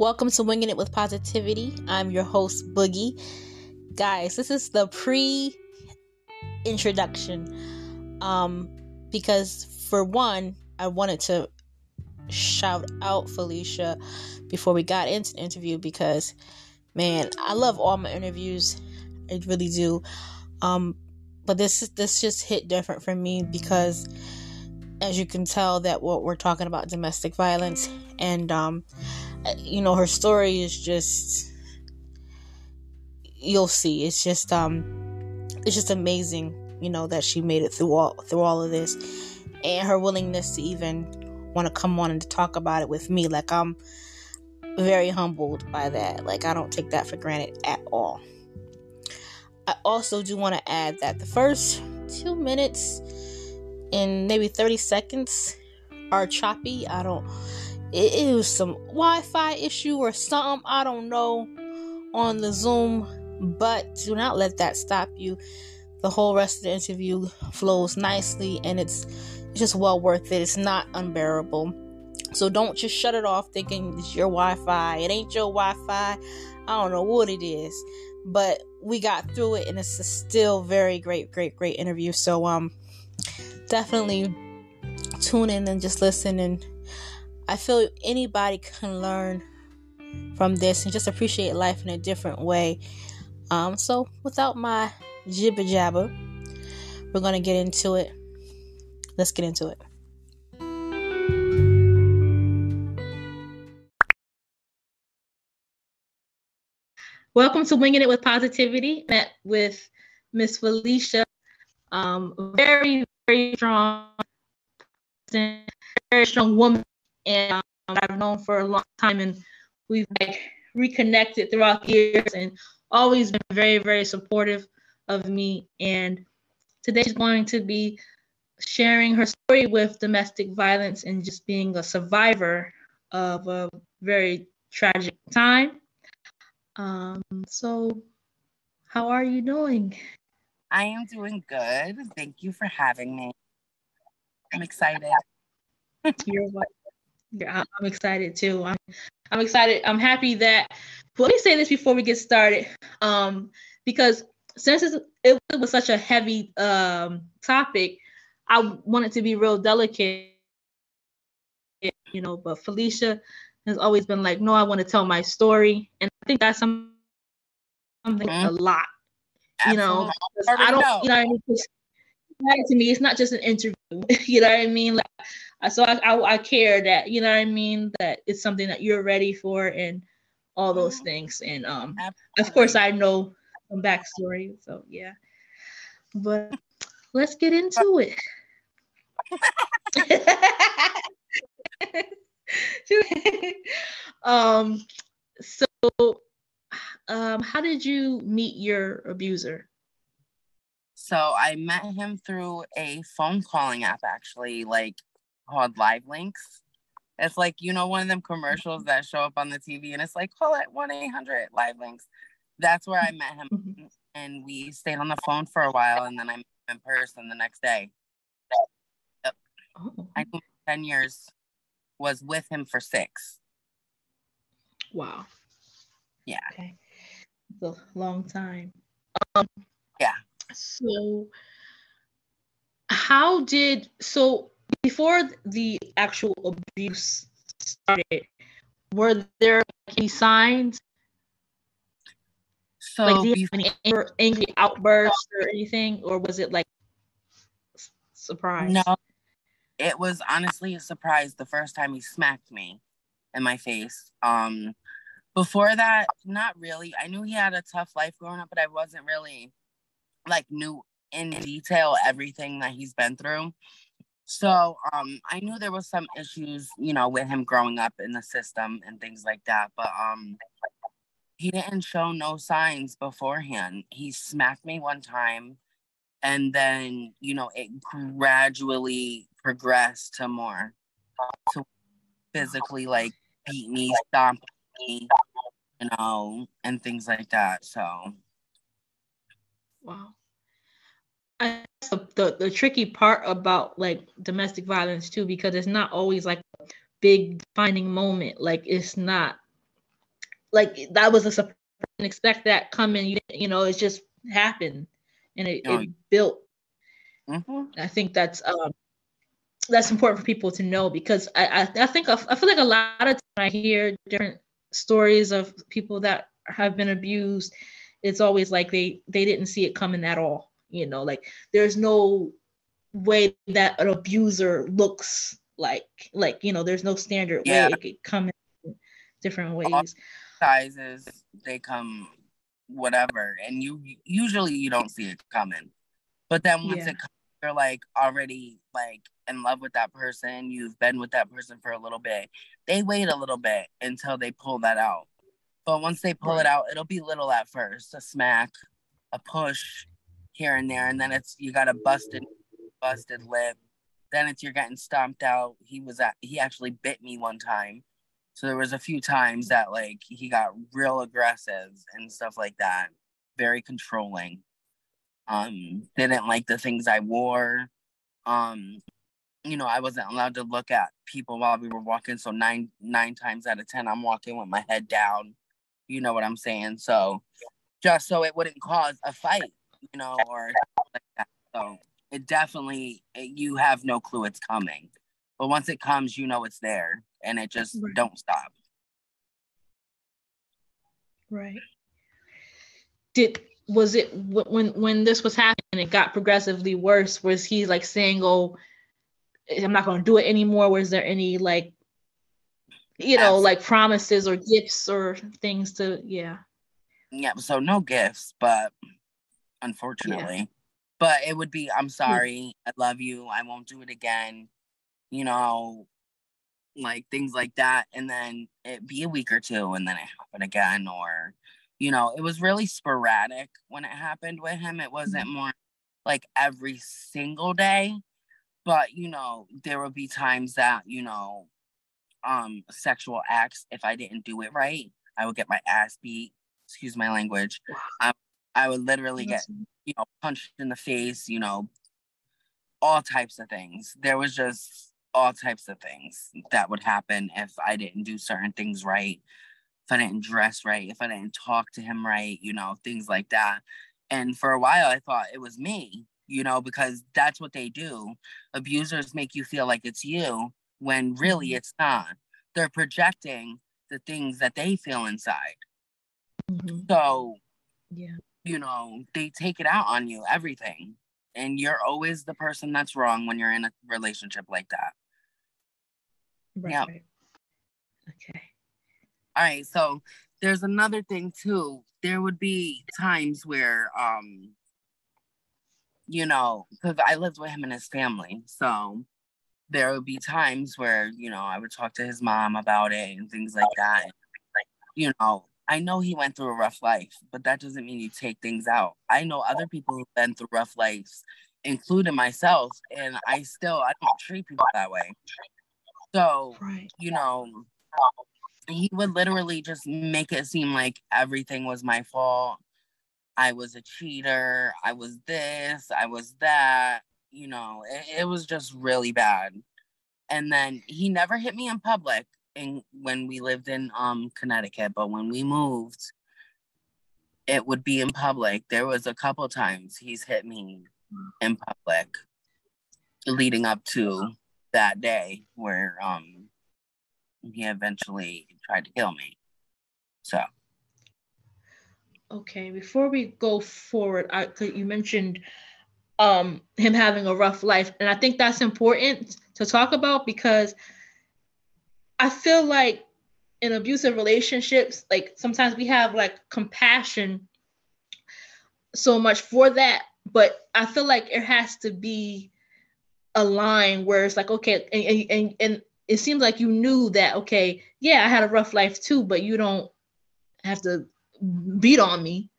Welcome to Winging It with Positivity. I'm your host, Boogie. Guys, this is the pre introduction. Um, because for one, I wanted to shout out Felecia before we got into the interview because man, I love all my interviews. I really do. Um, but this this just hit different for me because as you can tell that what we're talking about domestic violence and um you know her story is just you'll see. It's just um it's just amazing you know that she made it through all through all of this. And her willingness to even want to come on and to talk about it with me. Like i'm very humbled by that. Like i don't take that for granted at all. I also do want to add that the first two minutes and maybe 30 seconds are choppy. I don't it, it was some Wi-Fi issue or something. I don't know on the Zoom, but do not let that stop you. The whole rest of the interview flows nicely, and it's, just well worth it. It's not unbearable. So don't just shut it off thinking it's your Wi-Fi. It ain't your Wi-Fi. I don't know what it is, but we got through it, and it's a still very great, great, great interview. So um, definitely tune in and just listen and I feel anybody can learn from this and just appreciate life in a different way. Um, so, without my jibber jabber, we're going to get into it. Let's get into it. Welcome to Winging It with Positivity. Met with Miss Felecia. Um, very, very strong, very strong woman and um, I've known for a long time, and we've like reconnected throughout the years, and always been very, very supportive of me. And today she's going to be sharing her story with domestic violence and just being a survivor of a very tragic time. Um, so, how are you doing? I am doing good. Thank you for having me. I'm excited. You're welcome. Yeah, I'm excited too. I'm, I'm excited. I'm happy that. Let me say this before we get started, um, because since it was such a heavy um, topic, I wanted to be real delicate, you know. But Felecia has always been like, "No, I want to tell my story," and I think that's something mm-hmm. a lot. You know, I don't. Know. You know, I mean, to me, it's not just an interview. you know what I mean? Like so I, I, I care that you know what I mean that it's something that you're ready for and all those mm-hmm. things and um Absolutely. of course I know some backstory so yeah but let's get into it. um so um how did you meet your abuser? So I met him through a phone calling app actually like called Live Links. It's like, you know, one of them commercials that show up on the TV and it's like, call it 1 800 Live Links. That's where I met him. Mm-hmm. And we stayed on the phone for a while and then I met him in person the next day. Yep. Oh. I think 10 years was with him for six. Wow. Yeah. Okay. It's a long time. Um, yeah. So, how did so before the actual abuse started, were there any signs? So like, did you have any angry, angry outbursts or anything, or was it like surprise? No, it was honestly a surprise the first time he smacked me in my face. Um, before that, not really. I knew he had a tough life growing up, but I wasn't really like knew in detail everything that he's been through. So um, I knew there was some issues, you know, with him growing up in the system and things like that. But um, he didn't show no signs beforehand. He smacked me one time, and then you know it gradually progressed to more, to physically like beat me, stomp me, you know, and things like that. So. Wow. The, the tricky part about like domestic violence too because it's not always like a big defining moment like it's not like that was a surprise. Didn't expect that coming. You you know, it just happened, and it, it built. Mm-hmm. I think that's um that's important for people to know because I I, I think I, I feel like a lot of time I hear different stories of people that have been abused. It's always like they they didn't see it coming at all. You know, like there's no way that an abuser looks like like you know there's no standard yeah. way it could come in different ways All sizes they come whatever and you usually you don't see it coming but then once yeah. it comes you're like already like in love with that person you've been with that person for a little bit they wait a little bit until they pull that out but once they pull right. it out it'll be little at first a smack a push here and there and then it's you got a busted busted lip. Then it's you're getting stomped out. He was at he actually bit me one time. So there was a few times that like he got real aggressive and stuff like that. Very controlling. Um, didn't like the things I wore. Um, you know, I wasn't allowed to look at people while we were walking. So nine nine times out of ten, I'm walking with my head down. You know what I'm saying? So just so it wouldn't cause a fight, you know, or like that. So it definitely it, you have no clue it's coming but once it comes you know it's there and it just right. don't stop right did was it when when this was happening it got progressively worse was he like saying oh i'm not going to do it anymore was there any like you know Absolutely. like promises or gifts or things to yeah yeah so no gifts but unfortunately. Yeah but it would be i'm sorry i love you i won't do it again you know like things like that and then it be a week or two and then it happened again or you know it was really sporadic when it happened with him. It wasn't mm-hmm. more like every single day but you know there would be times that you know um sexual acts if i didn't do it right i would get my ass beat excuse my language I, I would literally get you know, punched in the face, you know, all types of things. There was just all types of things that would happen if I didn't do certain things right, if I didn't dress right, if I didn't talk to him right, you know, things like that. And for a while, I thought it was me, you know, because that's what they do. Abusers make you feel like it's you when really mm-hmm. it's not. They're projecting the things that they feel inside. Mm-hmm. So, yeah you know, they take it out on you, everything. And you're always the person that's wrong when you're in a relationship like that. Right. Yep. Okay. All right. So there's another thing too. There would be times where, um, you know, because I lived with him and his family. So there would be times where, you know, I would talk to his mom about it and things like that. And, like, you know, I know he went through a rough life, but that doesn't mean you take things out. I know other people who've been through rough lives, including myself, and I still I don't treat people that way. So, right. you know, he would literally just make it seem like everything was my fault. I was a cheater. I was this. I was that. You know, it, it was just really bad. And then he never hit me in public in when we lived in um Connecticut, but when we moved, it would be in public. There was a couple times he's hit me in public leading up to that day where um he eventually tried to kill me. So okay, before we go forward, I you mentioned um him having a rough life and I think that's important to talk about because I feel like in abusive relationships, like sometimes we have like compassion so much for that, but I feel like it has to be a line where it's like, okay, and, and, and it seems like you knew that, okay, yeah, I had a rough life too, but you don't have to beat on me.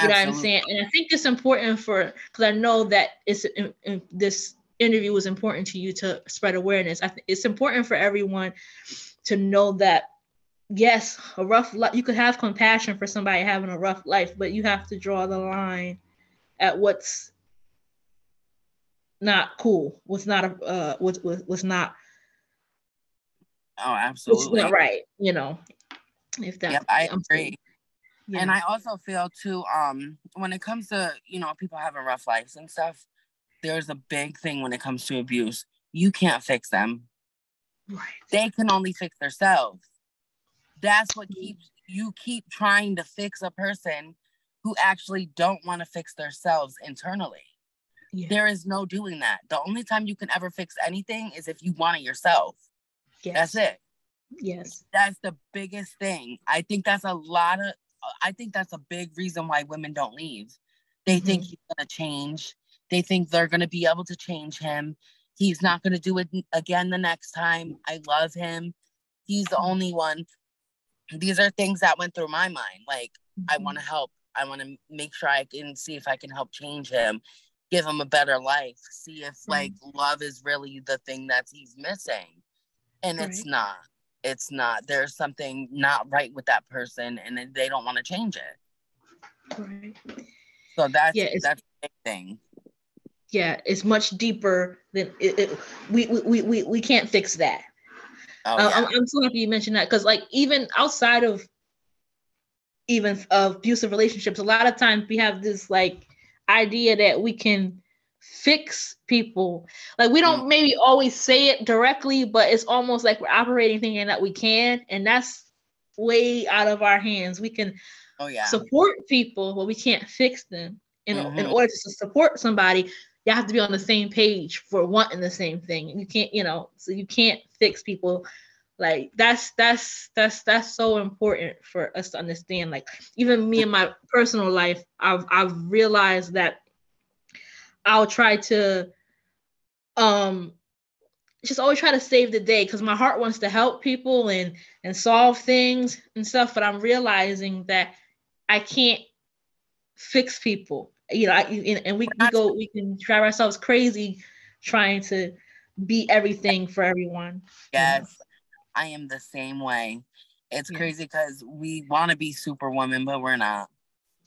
You Absolutely. know what I'm saying? And I think it's important for because I know that it's in, in this interview was important to you to spread awareness. I th- it's important for everyone to know that yes, a rough life, you could have compassion for somebody having a rough life, but you have to draw the line at what's not cool, what's not a uh what's what's not Oh, absolutely. Not right, you know. If that, yep, I agree. Yeah. And I also feel too, um, when it comes to you know people having rough lives and stuff, there's a big thing when it comes to abuse. You can't fix them. Right. They can only fix themselves. That's what mm-hmm. keeps you keep trying to fix a person who actually don't want to fix themselves internally. Yeah. There is no doing that. The only time you can ever fix anything is if you want it yourself. Yes. That's it. Yes. That's the biggest thing. I think that's a lot of I think that's a big reason why women don't leave. They mm-hmm. think he's going to change. They think they're going to be able to change him. He's not going to do it again the next time. I love him. He's the only one. These are things that went through my mind. Like, mm-hmm. I want to help. I want to make sure I can see if I can help change him, give him a better life, see if mm-hmm. like love is really the thing that he's missing. And right. it's not it's not there's something not right with that person and they don't want to change it right so that's yeah, that's the thing yeah it's much deeper than it, it, we, we we we can't fix that oh, uh, yeah. I'm, I'm so happy you mentioned that because like even outside of even of abusive relationships a lot of times we have this like idea that we can fix people. Like we don't mm. maybe always say it directly, but it's almost like we're operating thinking that we can, and that's way out of our hands. We can oh, yeah. support people, but we can't fix them. In, mm-hmm. in order to support somebody, you have to be on the same page for wanting the same thing. You can't, you know, so you can't fix people. Like that's that's that's that's so important for us to understand. Like even me in my personal life, I've I've realized that I'll try to um just always try to save the day because my heart wants to help people and and solve things and stuff but i'm realizing that i can't fix people you know I, and we, we go we can drive ourselves crazy trying to be everything for everyone yes you know? i am the same way it's yeah. crazy because we want to be superwoman but we're not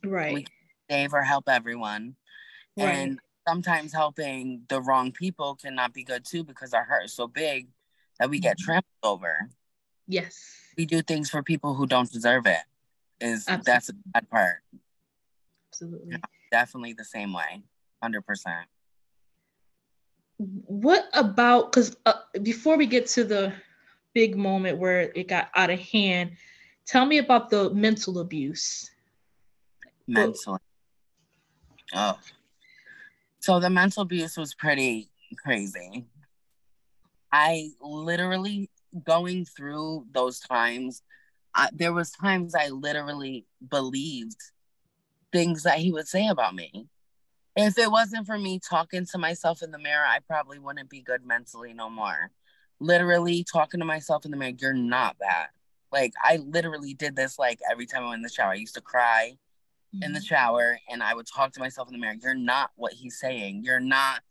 right we save or help everyone right. and sometimes helping the wrong people cannot be good too because our heart is so big that we get mm-hmm. trampled over. Yes. We do things for people who don't deserve it. Is Absolutely. that's the bad part. Absolutely. Yeah, definitely the same way. 100%. What about cuz uh, before we get to the big moment where it got out of hand, tell me about the mental abuse. Mental. Oh, so the mental abuse was pretty crazy. I literally going through those times, I, there was times I literally believed things that he would say about me. If it wasn't for me talking to myself in the mirror, I probably wouldn't be good mentally no more. Literally talking to myself in the mirror, you're not that. Like I literally did this like every time I went in the shower. I used to cry in the mm-hmm. shower and I would talk to myself in the mirror. You're not what he's saying. You're not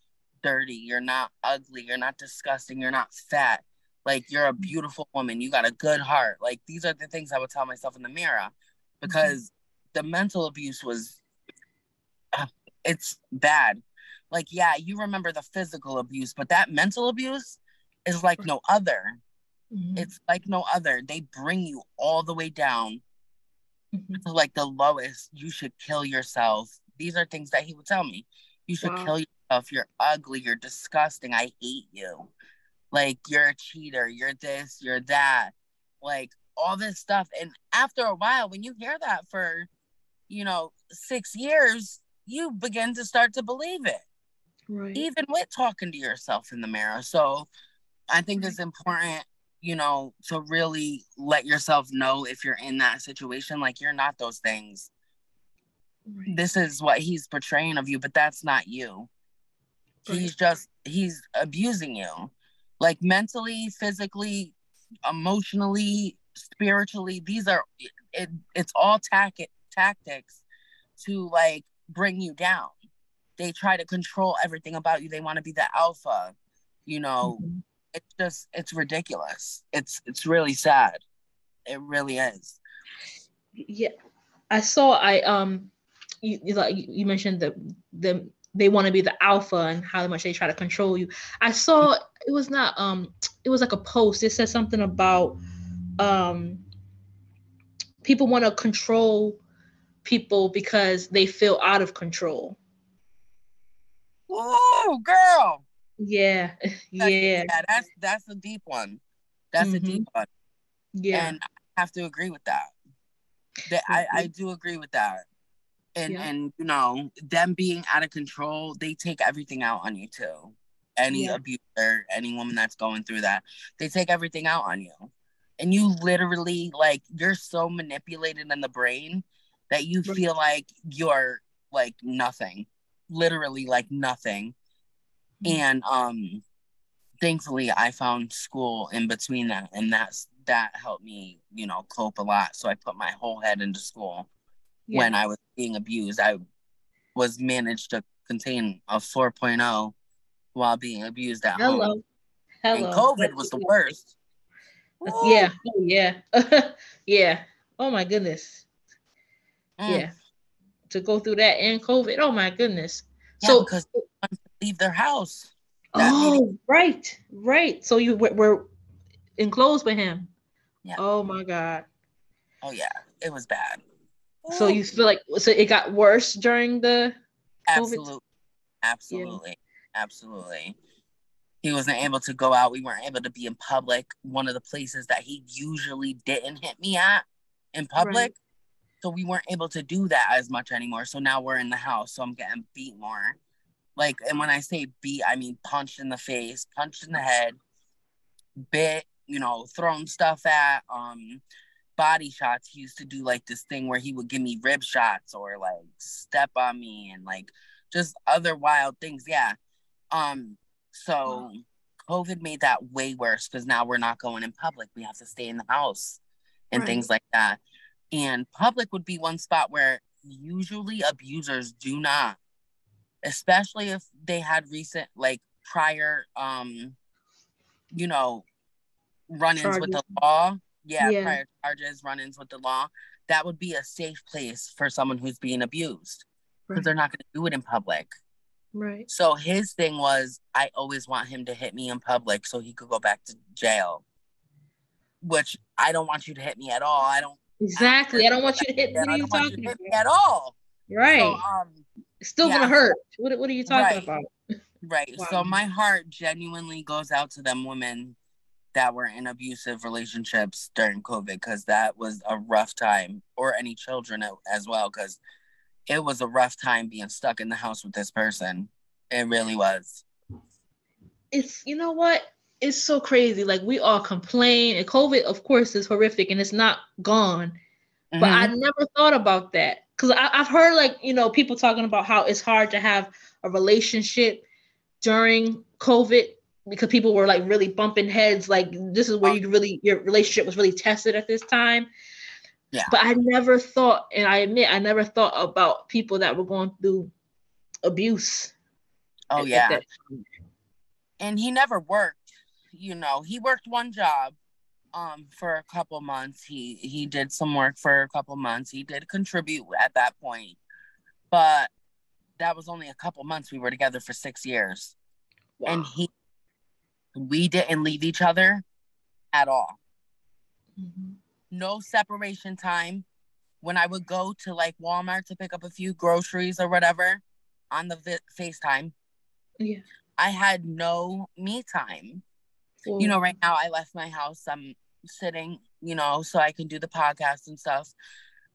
dirty. You're not ugly. You're not disgusting. You're not fat. Like you're a mm-hmm. beautiful woman. You got a good heart. Like these are the things I would tell myself in the mirror mm-hmm. because mm-hmm. The mental abuse was uh, it's bad. Like yeah, you remember the physical abuse, but that mental abuse is like no other. Mm-hmm. It's like no other. They bring you all the way down mm-hmm. to like the lowest, you should kill yourself. These are things that he would tell me. You should wow. kill yourself. You're ugly. You're disgusting. I hate you. Like you're a cheater. You're this. You're that. Like all this stuff. And after a while, when you hear that for, you know, six years, you begin to start to believe it. Right. Even with talking to yourself in the mirror. So I think right. it's important you know, to really let yourself know if you're in that situation, like you're not those things. Right. This is what he's portraying of you, but that's not you. He's just, he's abusing you. Like mentally, physically, emotionally, spiritually. These are, it, it's all tac- tactics to like bring you down. They try to control everything about you. They want to be the alpha, you know. Mm-hmm it's just it's ridiculous. It's it's really sad. It really is. Yeah, I saw. I um, you you, like you mentioned the the they want to be the alpha and how much they try to control you. I saw it was not um, it was like a post. It said something about um, people want to control people because they feel out of control. Ooh, girl. Yeah, yeah. yeah, that's that's a deep one. That's mm-hmm. a deep one. Yeah, and I have to agree with that. That I I do agree with that. And yeah. and you know them being out of control, they take everything out on you too. Any yeah. abuser, any woman that's going through that, they take everything out on you. And you literally like you're so manipulated in the brain that you feel like you're like nothing, literally like nothing. Mm-hmm. and um thankfully i found school in between that and that's that helped me you know cope a lot. So i put my whole head into school. Yeah. when i was being abused i was managed to contain a 4.0 while being abused at hello. home. hello. And covid was the worst. Yeah. Oh, yeah. Yeah. Oh my goodness mm. yeah to go through that and covid oh my goodness yeah, so because leave their house. Oh, right, right. So you were enclosed with him. Yeah. Oh my god. Oh yeah, it was bad. So you feel like so it got worse during the absolutely, absolutely, yeah. absolutely. He wasn't able to go out. We weren't able to be in public. One of the places that he usually didn't hit me at in public. Right. So we weren't able to do that as much anymore. So now we're in the house. So I'm getting beat more. Like, and when I say beat, I mean punched in the face, punched in the head, bit, you know, thrown stuff at, um, body shots. He used to do like this thing where he would give me rib shots or like step on me and like just other wild things. Yeah. Um, so COVID made that way worse because now we're not going in public. We have to stay in the house and right. things like that. And public would be one spot where usually abusers do not especially if they had recent like prior um you know run-ins with the law. Yeah, yeah. prior charges run-ins with the law. That would be a safe place for someone who's being abused because right. they're not going to do it in public. Right. So his thing was i always want him to hit me in public so he could go back to jail which i don't want you to hit me at all. I don't exactly i don't, want you to hit me, I you hit me at all right so, um it's still yeah. gonna hurt. What, what are you talking right. about? Right. Wow. So my heart genuinely goes out to them women that were in abusive relationships during COVID because that was a rough time, or any children as well, because it was a rough time being stuck in the house with this person. It really was. It's you know what? It's so crazy. Like we all complain, and COVID, of course, is horrific, and it's not gone. Mm-hmm. But I never thought about that because I've heard like you know people talking about how it's hard to have a relationship during COVID because people were like really bumping heads. Like this is where you really your relationship was really tested at this time. Yeah. But I never thought, and I admit, I never thought about people that were going through abuse. Oh yeah. And he never worked. You know, he worked one job um for a couple months. He he did some work for a couple months. He did contribute at that point. But that was only a couple months. We were together for 6 years. Wow. And he we didn't leave each other at all. Mm-hmm. No separation time. When I would go to like Walmart to pick up a few groceries or whatever on the vi- FaceTime, yeah. I had no me time. You know, right now I left my house. I'm sitting, you know, so I can do the podcast and stuff.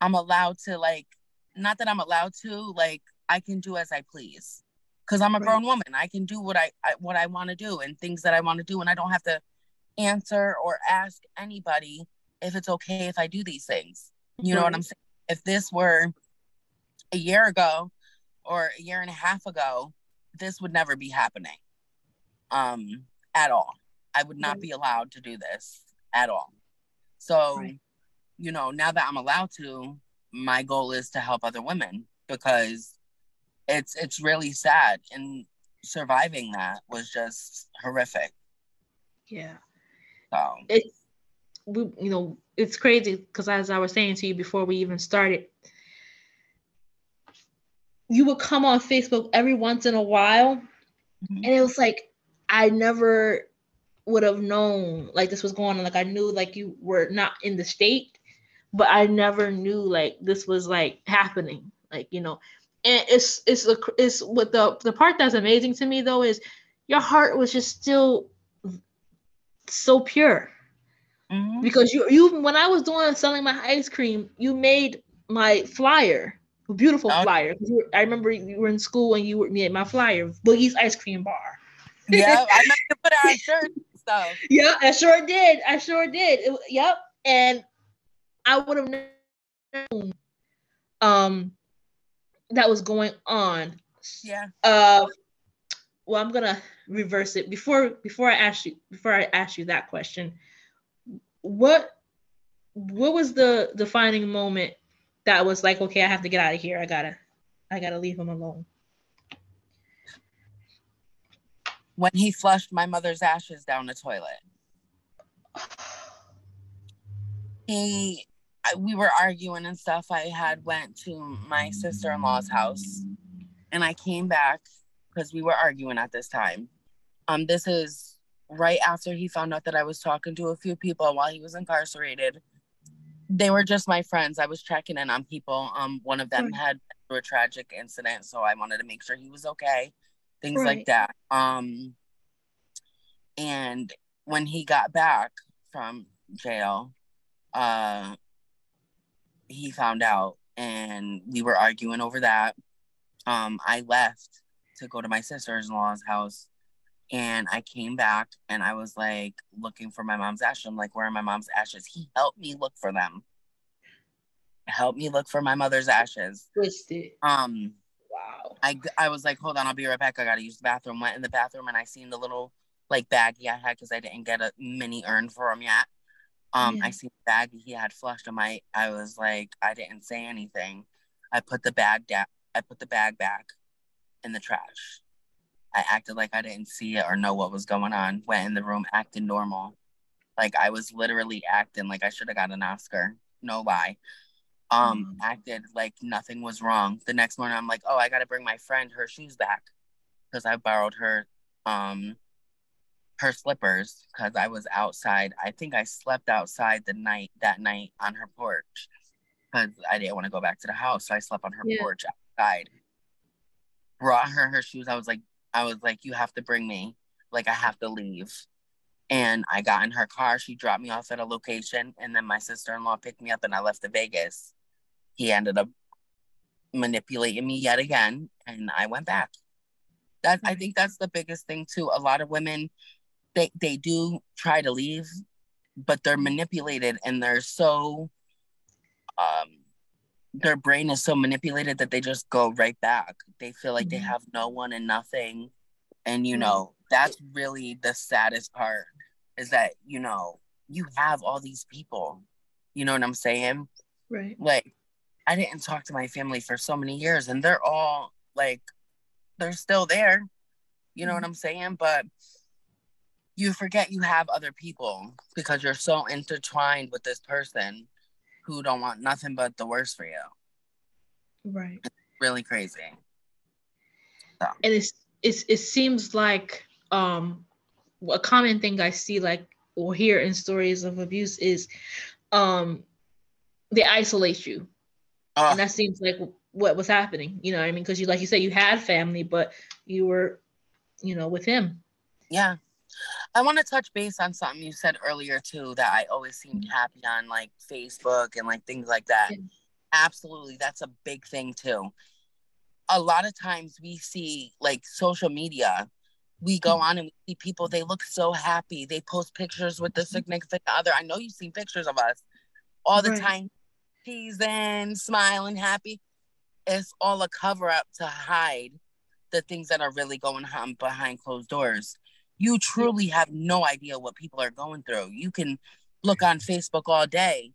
I'm allowed to like not that I'm allowed to, like I can do as I please. Cuz I'm a grown woman. I can do what I, I what I want to do and things that I want to do and I don't have to answer or ask anybody if it's okay if I do these things. You know what I'm saying? If this were a year ago or a year and a half ago, this would never be happening. Um at all. I would not right. be allowed to do this at all. So, right. you know, now that I'm allowed to, my goal is to help other women because it's it's really sad and surviving that was just horrific. Yeah. So it's we you know it's crazy because as I was saying to you before we even started, you would come on Facebook every once in a while, mm-hmm. and it was like I never would have known like this was going on. Like I knew like you were not in the state, but I never knew like this was like happening. Like, you know, and it's it's a, it's what the the part that's amazing to me though is your heart was just still so pure. Mm-hmm. Because you you when I was doing selling my ice cream, you made my flyer, a beautiful okay. flyer. I remember you were in school and you were made my flyer, Boogie's ice cream bar. Yeah, I meant to put it on shirt Yeah, I sure did. I sure did. It, yep, and I would have known um that was going on. Yeah. Uh well, I'm gonna reverse it before before I ask you before I ask you that question. What what was the defining moment that was like, okay, I have to get out of here. I gotta I gotta leave him alone. When he flushed my mother's ashes down the toilet. He we were arguing and stuff. I had went to my sister-in-law's house and I came back because we were arguing at this time. Um, this is right after he found out that I was talking to a few people while he was incarcerated. They were just my friends. I was checking in on people. Um, one of them right. had a tragic incident, so I wanted to make sure he was okay. Things right. like that. Um, and when he got back from jail, uh, he found out, and we were arguing over that. Um, I left to go to my sister-in-law's house and I came back and I was like looking for my mom's ashes. I'm like, where are my mom's ashes? He helped me look for them. Help me look for my mother's ashes. Twisted. Um wow. I I was like, hold on, I'll be right back. I gotta use the bathroom. Went in the bathroom and I seen the little like baggie I had because I didn't get a mini urn for him yet. Um, yeah. I seen the bag he had flushed him. I I was like, I didn't say anything. I put the bag down. I put the bag back in the trash. I acted like I didn't see it or know what was going on. Went in the room, acting normal. Like I was literally acting like I should have got an Oscar. No lie. Um, mm. acted like nothing was wrong. The next morning, I'm like, oh, I gotta bring my friend her shoes back because I borrowed her, um, her slippers because I was outside. I think I slept outside the night that night on her porch because I didn't want to go back to the house. So I slept on her yeah. porch outside brought her her shoes. I was like, I was like, you have to bring me. Like, I have to leave. And I got in her car. She dropped me off at a location. And then my sister in law picked me up and I left to Vegas. He ended up manipulating me yet again. And I went back. That I think that's the biggest thing too. A lot of women, they they do try to leave, but they're manipulated and they're so um their brain is so manipulated that they just go right back. They feel like mm-hmm. they have no one and nothing. And you know, that's really the saddest part is that, you know, you have all these people. You know what I'm saying? Right. Like I didn't talk to my family for so many years and they're all like they're still there. You know mm-hmm. what I'm saying? But you forget you have other people because you're so intertwined with this person who don't want nothing but the worst for you. Right. It's really crazy. So. And it's it's it seems like um a common thing I see like or hear in stories of abuse is um they isolate you. Uh, and that seems like what was happening, you know I mean? Because you like you said you had family, but you were, you know, with him. Yeah. I want to touch base on something you said earlier too that I always seemed mm-hmm. happy on like Facebook and like things like that. Yeah. Absolutely, that's a big thing too. A lot of times we see like social media, we go mm-hmm. on and we see people, they look so happy. They post pictures with the mm-hmm. significant other. I know you've seen pictures of us all the right. time, teasing, smiling, happy. It's all a cover up to hide the things that are really going on behind closed doors you truly have no idea what people are going through. You can look on Facebook all day.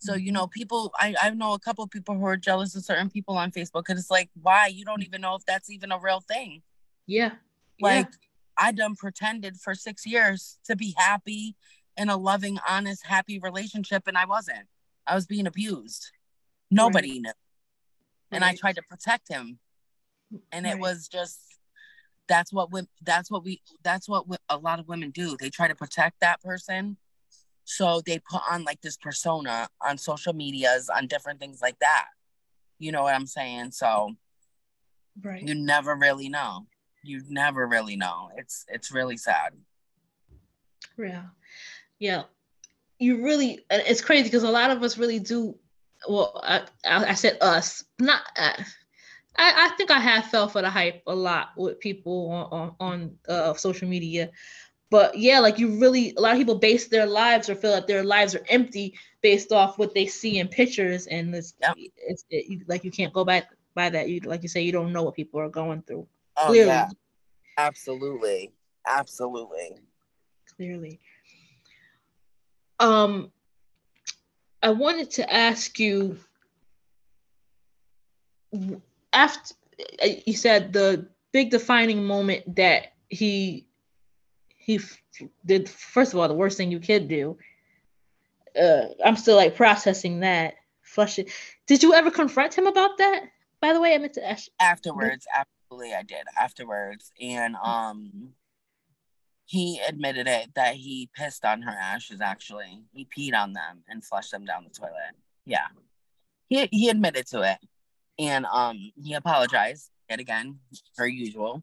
So, you know, people, I, I know a couple of people who are jealous of certain people on Facebook because it's like, why? You don't even know if that's even a real thing. Yeah. Like, yeah. I done pretended for six years to be happy in a loving, honest, happy relationship, and I wasn't. I was being abused. Nobody right. knew. And right. I tried to protect him. And right. it was just that's what we that's what we that's what we, a lot of women do they try to protect that person So they put on like this persona on social medias, on different things like that. You know what I'm saying? So right. you never really know. You never really know. It's it's really sad. Yeah. Yeah. You really and it's crazy because a lot of us really do well I, I, I said us not uh, I, I think I have fell for the hype a lot with people on on, on uh, social media. But yeah like you really a lot of people base their lives or feel that their lives are empty based off what they see in pictures. And it's, Yep. it's it, you, like you can't go back by that. You like you say you don't know what people are going through. Oh clearly. yeah, absolutely, absolutely. clearly um i wanted to ask you after you said the big defining moment that he he did first of all the worst thing you could do uh i'm still like processing that flush it. Did you ever confront him about that? By the way i meant to ask Afterwards, absolutely, I did. Afterwards, and um, he admitted it that he pissed on her ashes. Actually, he peed on them and flushed them down the toilet. Yeah, he he admitted to it, and um, he apologized yet again, per usual,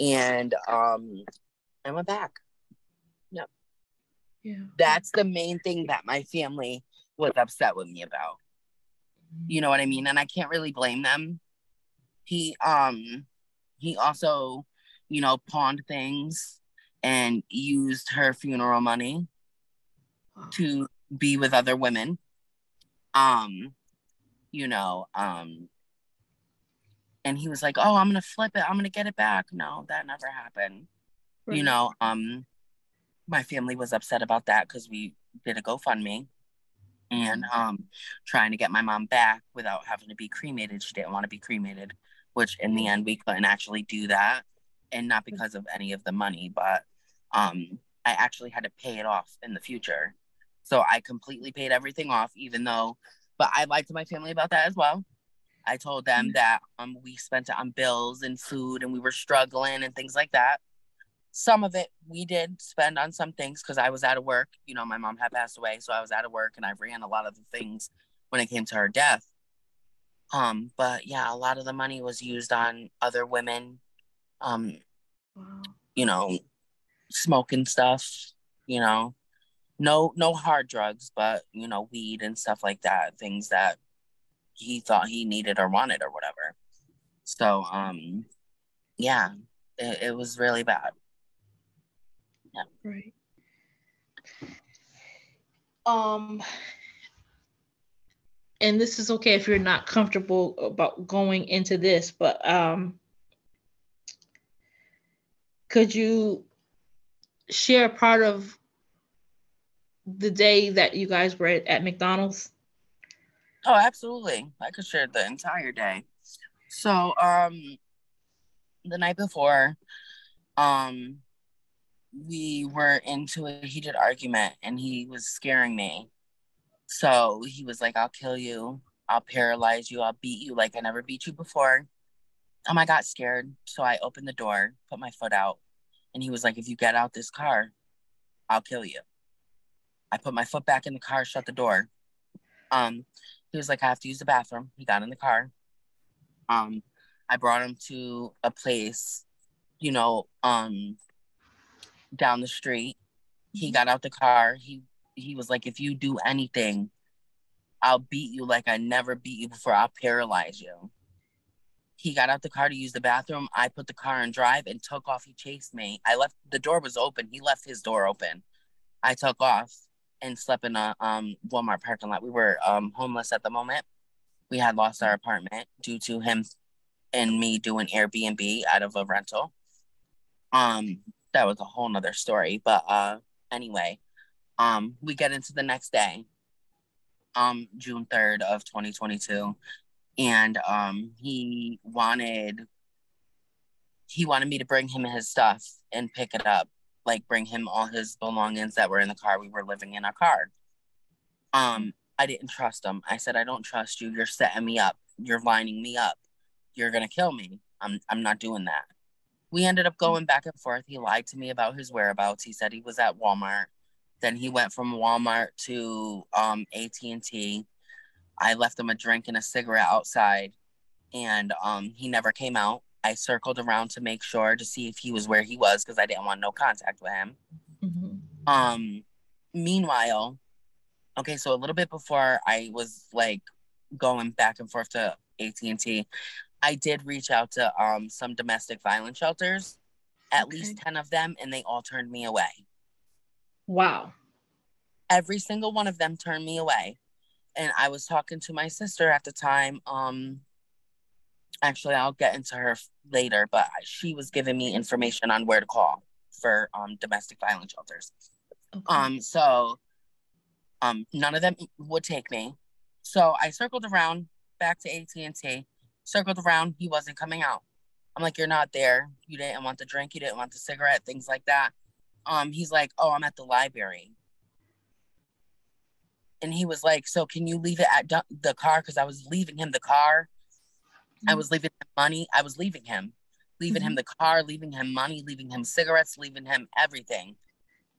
and um, I went back. yeah That's the main thing that my family was upset with me about. you know what i mean and i can't really blame them he um he also you know pawned things and used her funeral money to be with other women. Um you know um and he was like oh i'm gonna flip it. I'm gonna get it back. No that never happened. You know um my family was upset about that because we did a gofundme and um trying to get my mom back without having to be cremated. She didn't want to be cremated which in the end we couldn't actually do that and not because of any of the money but um i actually had to pay it off in the future so i completely paid everything off even though but i lied to my family about that as well i told them Mm. that um we spent it on bills and food and we were struggling and things like that some of it we did spend on some things because I was out of work. You know, my mom had passed away, so I was out of work and I ran a lot of the things when it came to her death. Um, but yeah, a lot of the money was used on other women, um, Wow. you know, smoking stuff, you know. No no hard drugs, but you know, weed and stuff like that, things that he thought he needed or wanted or whatever. So um yeah, it, it was really bad. Yeah. Right. Um, and this is okay if you're not comfortable about going into this, but um, could you share part of the day that you guys were at, at McDonald's? Oh, absolutely. I could share the entire day. So, um, the night before, um, we were into a heated argument and he was scaring me. So he was like, I'll kill you. I'll paralyze you. I'll beat you like I never beat you before. Um, I got scared. So I opened the door, put my foot out, and he was like, If you get out this car, I'll kill you. I put my foot back in the car, shut the door. Um, he was like, I have to use the bathroom. He got in the car. Um, I brought him to a place, you know, um, down the street. He got out the car. He he was like, if you do anything, I'll beat you like I never beat you before. I'll paralyze you. He got out the car to use the bathroom. I put the car in drive and took off. He chased me. I left the door was open. He left his door open. I took off and slept in a um Walmart parking lot. We were um homeless at the moment. We had lost our apartment due to him and me doing Airbnb out of a rental. Um, that was a whole nother story. But uh anyway, um, we get into the next day, um, June 3rd of 2022. And um he wanted he wanted me to bring him his stuff and pick it up like bring him all his belongings that were in the car. We were living in a car. Um, I didn't trust him. I said, I don't trust you. You're setting me up. You're lining me up. You're gonna kill me. I'm I'm not doing that. We ended up going back and forth. He lied to me about his whereabouts. He said he was at Walmart. Then he went from Walmart to um, AT&T. I left him a drink and a cigarette outside, and um, he never came out. I circled around to make sure to see if he was where he was because I didn't want no contact with him. Mm-hmm. Um, meanwhile, okay, so a little bit before I was like going back and forth to AT&T, I did reach out to um some domestic violence shelters, at okay. least 10 of them, and they all turned me away. Wow. Every single one of them turned me away. And I was talking to my sister at the time. Um, actually, I'll get into her later, but she was giving me information on where to call for um, domestic violence shelters. Okay. Um, so um, none of them would take me. So I circled around back to AT&T, circled around. He wasn't coming out. I'm like, you're not there. You didn't want the drink. You didn't want the cigarette, things like that um, he's like, "Oh, I'm at the library," and he was like, "So can you leave it at the car?" Because I was leaving him the car. Mm-hmm. I was leaving him money. I was leaving him, leaving mm-hmm. him the car, leaving him money, leaving him cigarettes, leaving him everything.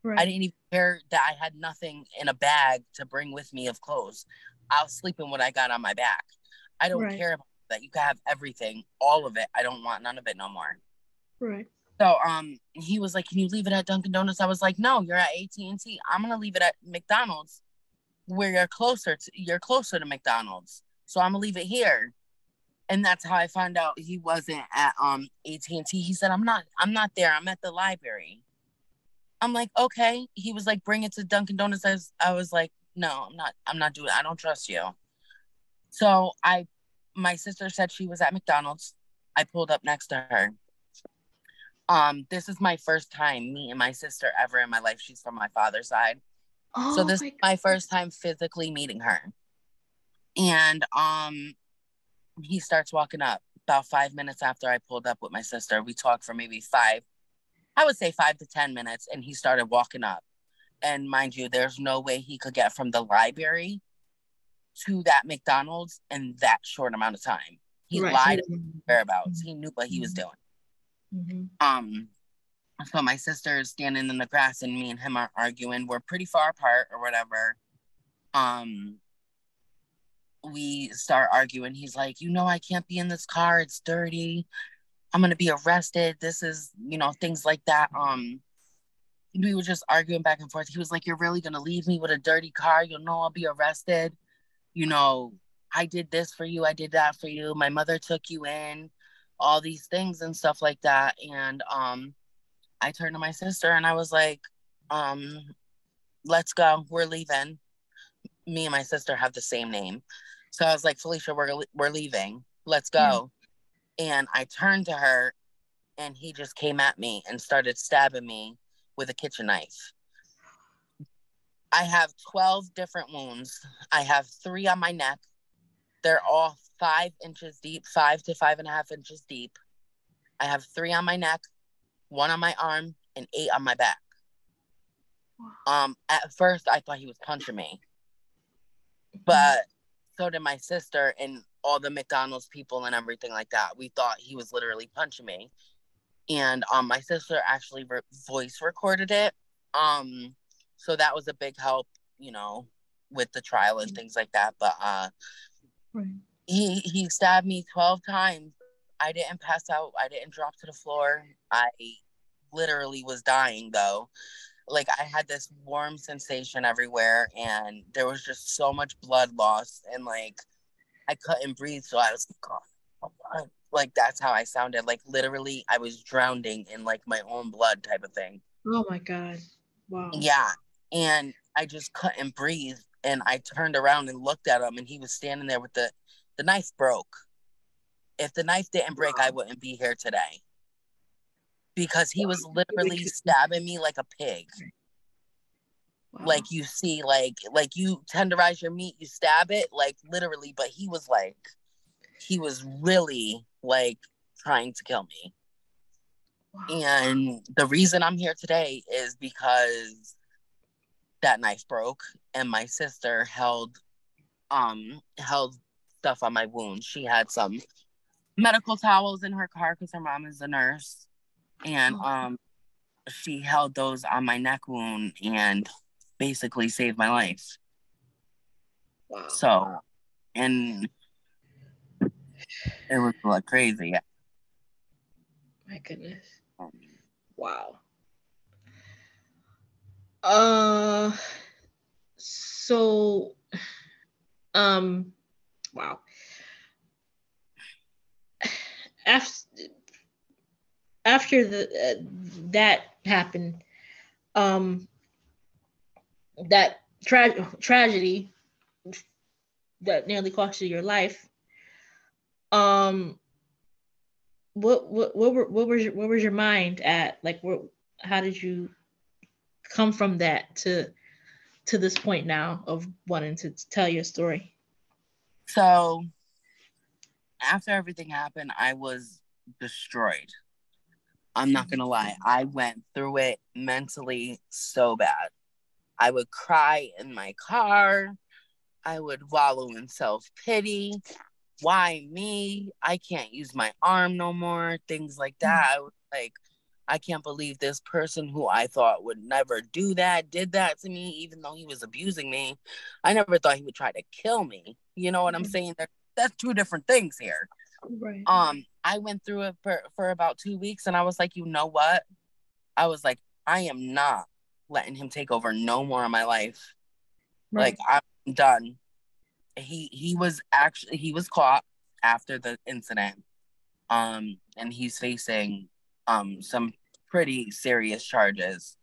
Right. I didn't even care that I had nothing in a bag to bring with me of clothes. I'll sleep in what I got on my back. I don't right. care about that. You can have everything, all of it. I don't want none of it no more. Right. So um, he was like, "Can you leave it at Dunkin' Donuts?" I was like, "No, you're at AT and T. I'm gonna leave it at McDonald's, where you're closer to you're closer to McDonald's. So I'm gonna leave it here." And that's how I found out he wasn't at um AT and T. He said, "I'm not. I'm not there. I'm at the library." I'm like, "Okay." He was like, "Bring it to Dunkin' Donuts." I was, I was like, "No, I'm not. I'm not doing. It. I don't trust you." So I, my sister said she was at McDonald's. I pulled up next to her um, this is my first time me and my sister ever in my life. She's from my father's side. Oh, so this my is my first time physically meeting her. And um he starts walking up about five minutes after I pulled up with my sister. We talked for maybe five, I would say five to 10 minutes, and he started walking up. And mind you, there's no way he could get from the library to that McDonald's in that short amount of time. He right. lied about whereabouts. He knew what he was mm-hmm. doing. Mm-hmm. Um, so my sister is standing in the grass and me and him are arguing. We're pretty far apart or whatever. Um, we start arguing. He's like, you know, I can't be in this car. It's dirty. I'm gonna be arrested. This is, you know, things like that. Um, we were just arguing back and forth. He was like, You're really gonna leave me with a dirty car? You'll know I'll be arrested. You know, I did this for you, I did that for you. My mother took you in all these things and stuff like that. And um, I turned to my sister and I was like, um, let's go. We're leaving. Me and my sister have the same name. So I was like, Felecia, we're, we're leaving. Let's go. And I turned to her and he just came at me and started stabbing me with a kitchen knife. I have 12 different wounds. I have three on my neck. They're all five inches deep, five to five and a half inches deep. I have three on my neck, one on my arm, and eight on my back. Um, at first I thought he was punching me, but so did my sister and all the McDonald's people and everything like that. We thought he was literally punching me, and um, my sister actually re- voice recorded it. Um, so that was a big help, you know, with the trial and things like that. But uh, right he he stabbed me 12 times i didn't pass out. I didn't drop to the floor. I literally was dying though. Like i had this warm sensation everywhere and there was just so much blood loss and like i couldn't breathe so i was like, oh, like that's how i sounded. Like literally i was drowning in like my own blood type of thing. Oh my god. Wow. Yeah. And i just couldn't breathe and i turned around and looked at him and he was standing there with the the knife broke. If the knife didn't break, I wouldn't be here today. Because he was literally stabbing me like a pig. Wow. Like you see, like like you tenderize your meat, you stab it, like literally, but he was like he was really like trying to kill me. Wow. And the reason I'm here today is because that knife broke and my sister held um held stuff on my wound. She had some medical towels in her car because her mom is a nurse, and oh. um, she held those on my neck wound and basically saved my life. Wow. So, and it was like crazy. My goodness. Um, Wow. Uh so um wow. After after the uh, that happened um that tra- tragedy that nearly cost you your life um what what what were what was your, what was your mind at? Like what how did you come from that to to this point now of wanting to tell your story? So, after everything happened, I was destroyed. I'm not gonna lie, I went through it mentally so bad. I would cry in my car. I would wallow in self pity. Why me? I can't use my arm no more. Things like that. I was like, I can't believe this person who I thought would never do that did that to me, even though he was abusing me. I never thought he would try to kill me. You know what I'm Mhm. saying? That, that's two different things here. Right. Um i went through it for, for about two weeks and i was like you know what? I was like i am not letting him take over no more of my life. Like i'm done. He he was actually he was caught after the incident. Um and he's facing um some pretty serious charges.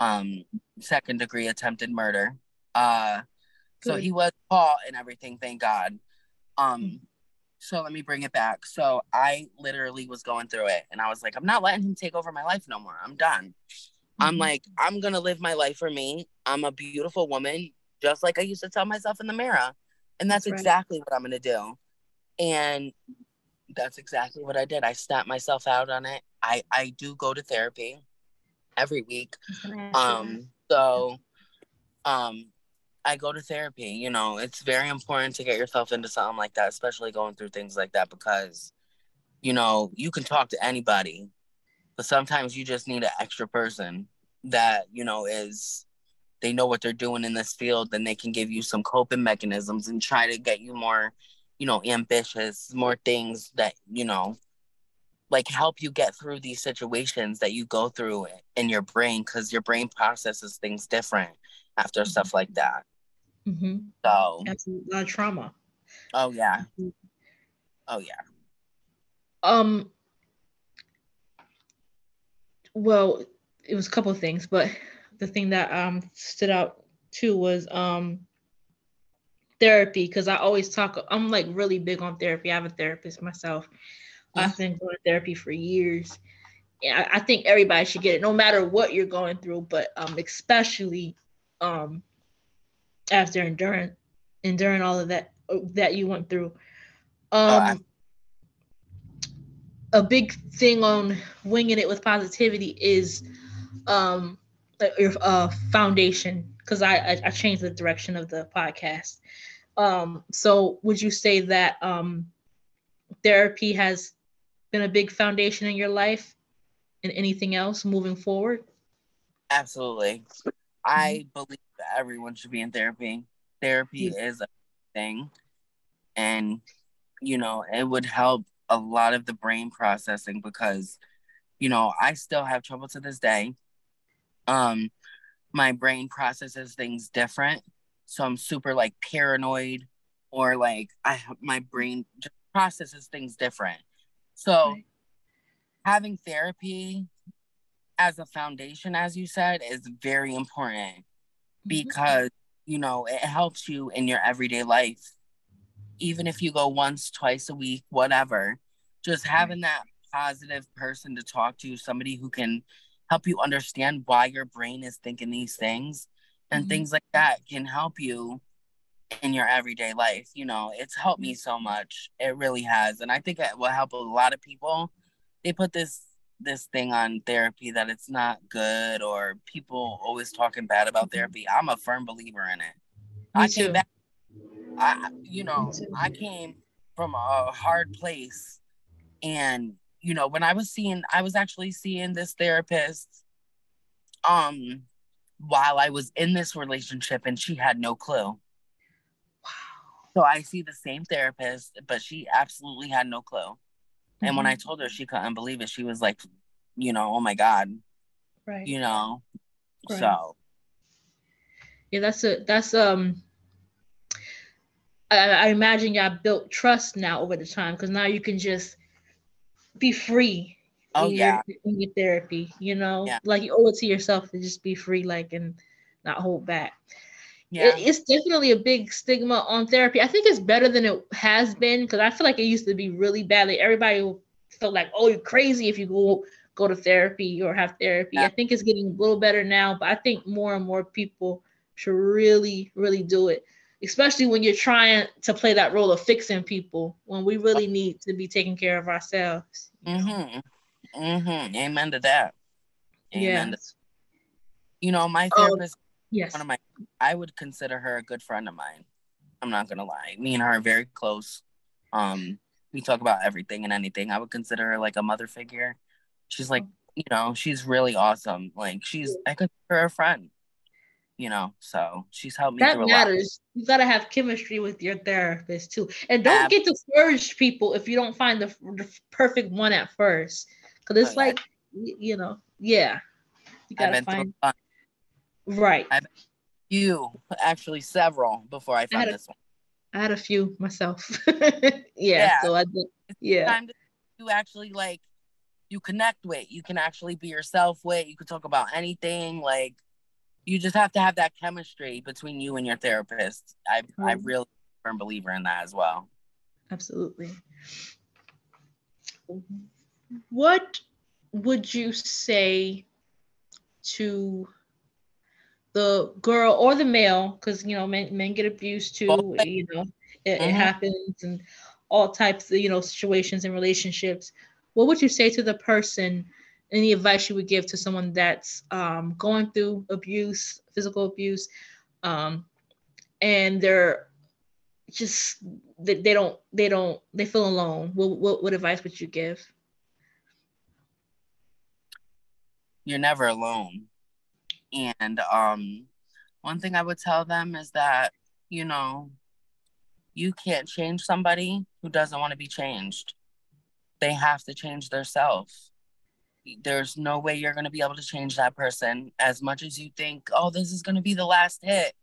Um second degree attempted murder. Uh so he was caught and everything thank god um so let me bring it back. So i literally was going through it and i was like i'm not letting him take over my life no more. I'm done. I'm Mhm. like i'm gonna live my life for me. I'm a beautiful woman just like i used to tell myself in the mirror. And that's, That's right. exactly what i'm gonna do. And that's exactly what i did. I stamped myself out on it. I i do go to therapy every week. I was gonna ask you that. um so um i go to therapy you know it's very important to get yourself into something like that especially going through things like that because you know you can talk to anybody but sometimes you just need an extra person that you know is they know what they're doing in this field then they can give you some coping mechanisms and try to get you more you know ambitious more things that you know like help you get through these situations that you go through in your brain because your brain processes things different after stuff mm-hmm. like that Mhm. so Absolutely. a lot of trauma oh yeah oh yeah Um. Well, it was a couple of things, but the thing that um stood out too was um therapy because I always talk. I'm like really big on therapy. I have a therapist myself. I've been going to therapy for years. Yeah, I I think everybody should get it, no matter what you're going through, but um especially um after enduring enduring all of that that you went through. Um. I- a big thing on winging it with positivity is um your uh foundation because I, I I changed the direction of the podcast. Um so would you say that um therapy has been a big foundation in your life and anything else moving forward? Absolutely. I believe that everyone should be in therapy. Therapy is a thing. And, you know, it would help a lot of the brain processing because, you know, I still have trouble to this day. Um, my brain processes things different. So I'm super like paranoid or like I my brain just processes things different. So Right. having therapy as a foundation, as you said, is very important mm-hmm. because you know it helps you in your everyday life. Even if you go once, twice a week, whatever, just mm-hmm. having that positive person to talk to, somebody who can help you understand why your brain is thinking these things and Mhm. things like that can help you in your everyday life. You know, it's helped me mm-hmm. so much. It really has. And I think it will help a lot of people. They put this this thing on therapy that it's not good or people always talking bad about Mhm. therapy. I'm a firm believer in it. Me I too. came back I you know, I came from a hard place and you know, when I was seeing I was actually seeing this therapist um while I was in this relationship and she had no clue. Wow. So I see the same therapist, but she absolutely had no clue. And when I told her she couldn't believe it, she was like, you know, oh my God, right. you know. Right. So Yeah, that's a that's um. I, I imagine y'all built trust now over the time because now you can just be free. Oh, in yeah. your, in your therapy, you know, Yeah. like you owe it to yourself to just be free, like and not hold back. Yeah. It, it's definitely a big stigma on therapy. I think it's better than it has been because I feel like it used to be really bad. Like everybody felt like, oh, you're crazy if you go go to therapy or have therapy. Yeah. I think it's getting a little better now, but I think more and more people should really, really do it, especially when you're trying to play that role of fixing people when we really need to be taking care of ourselves. Mm-hmm. Mm-hmm. Amen to that. Amen. Yeah. to- you know, my Oh, therapist, Yes. one of my, I would consider her a good friend of mine. I'm not gonna lie. Me and her are very close. Um, we talk about everything and anything. I would consider her like a mother figure. She's like, you know, she's really awesome. Like she's, I consider her a friend. You know, so she's helped me that through a lot. matters. You gotta have chemistry with your therapist too, and don't Ab- get discouraged, people, if you don't find the, the perfect one at first, because it's Oh, like y- you know, yeah, you gotta find right. I- few, actually several, before I found had a- this one. I had a few myself. yeah, Yeah. so I did. Yeah, time to you actually like you connect with you can actually be yourself with you can talk about anything like you just have to have that chemistry between you and your therapist i i Mhm. really firm believer in that as well absolutely. What would you say to the girl or the male? Because you know, men men get abused too. Both. You know, it, it Mhm. happens and all types of you know situations and relationships. What would you say to the person? Any advice you would give to someone that's um, going through abuse, physical abuse, um, and they're just they, they don't they don't they feel alone. What, what what advice would you give? you're never alone and um one thing i would tell them is that you know you can't change somebody who doesn't want to be changed. They have to change themselves there's no way you're going to be able to change that person. As much as you think oh this is going to be the last hit.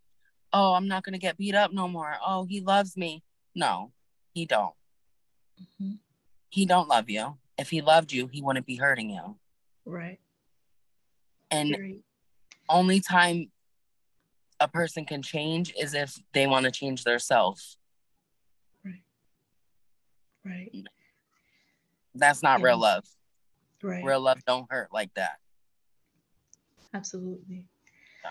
Oh i'm not going to get beat up no more. Oh he loves me. No he don't. Mhm. he don't love you. If he loved you he wouldn't be hurting you. Right. and Period. Only time a person can change is if they want to change themselves. Right. Right. That's not real love. Right. Real love don't hurt like that. Absolutely. So,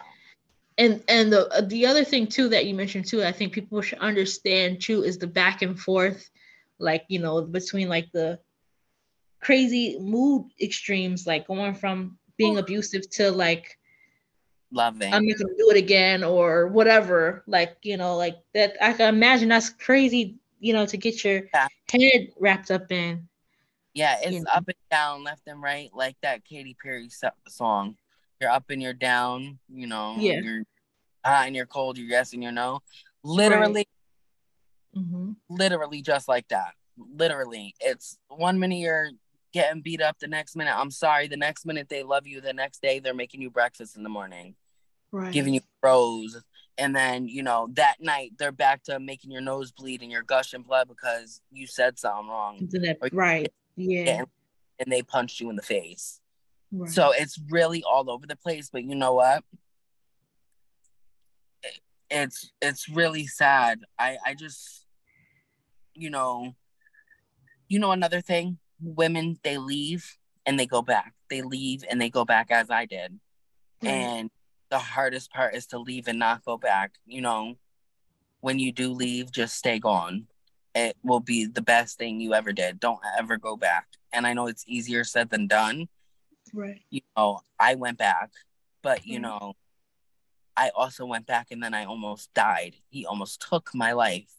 And and the uh, the other thing too that you mentioned too, I think people should understand too is the back and forth, like you know between like the crazy mood extremes, like going from being abusive to like loving. I'm not gonna do it again or whatever. Like, you know, like that I can imagine that's crazy, you know, to get your Yeah. head wrapped up in. yeah, it's you know. up and down, left and right, like that Katy Perry so- song. You're up and you're down, you know. Yeah. You're hot and you're cold, you're yes and you're no. Literally, Mm-hmm. literally just like that. Literally. It's one minute you're getting beat up, the next minute, I'm sorry, the next minute they love you, the next day they're making you breakfast in the morning. Right. giving you rose and then you know that night they're back to making your nose bleed and you're gushing blood because you said something wrong right. Yeah. and, and they punched you in the face Right. so it's really all over the place but you know what it's it's really sad i i just you know you know another thing women they leave and they go back. They leave and they go back as i did. Right. and the hardest part is to leave and not go back. You know when you do leave just stay gone. It will be the best thing you ever did. Don't ever go back. And i know it's easier said than done. Right. you know i went back but you Mhm. know i also went back and then i almost died. He almost took my life.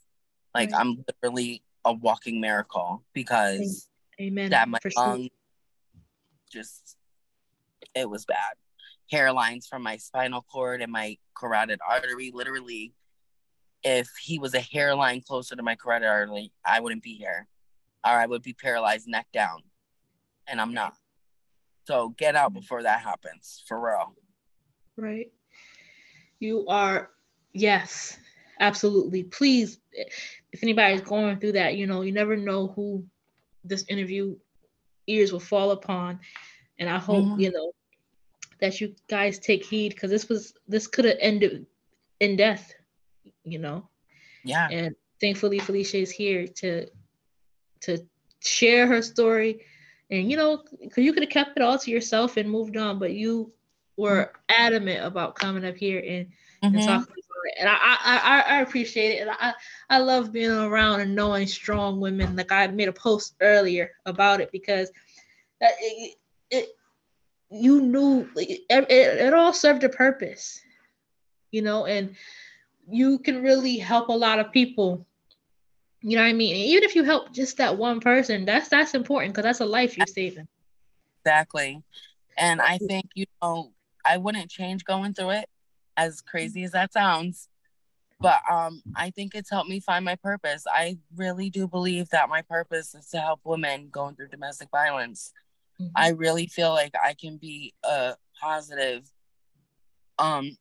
Like Right. i'm literally a walking miracle because Amen. that my For sure. lung just it was bad hairlines from my spinal cord and my carotid artery. Literally, if he was a hairline closer to my carotid artery, I wouldn't be here, or I would be paralyzed neck down, and I'm not. So get out mm. before that happens, for real. Right. You are, yes, absolutely. Please, if anybody's going through that, you know, you never know who this interview ears will fall upon. And I hope, mm-hmm. you know, that you guys take heed because this was this could have ended in death, you know. Yeah. And thankfully Felecia is here to to share her story. And you know, because you could have kept it all to yourself and moved on, but you were mm-hmm. adamant about coming up here and, mm-hmm. and talking and I, I I appreciate it, and I I love being around and knowing strong women. Like I made a post earlier about it because it, it you knew it, it, it all served a purpose, you know, and you can really help a lot of people. You know what I mean? And even if you help just that one person, that's that's important because that's a life you're saving. Exactly, and I think you know I wouldn't change going through it as crazy as that sounds but um i think it's helped me find my purpose. I really do believe that my purpose is to help women going through domestic violence. Mm-hmm. i really feel like i can be a positive um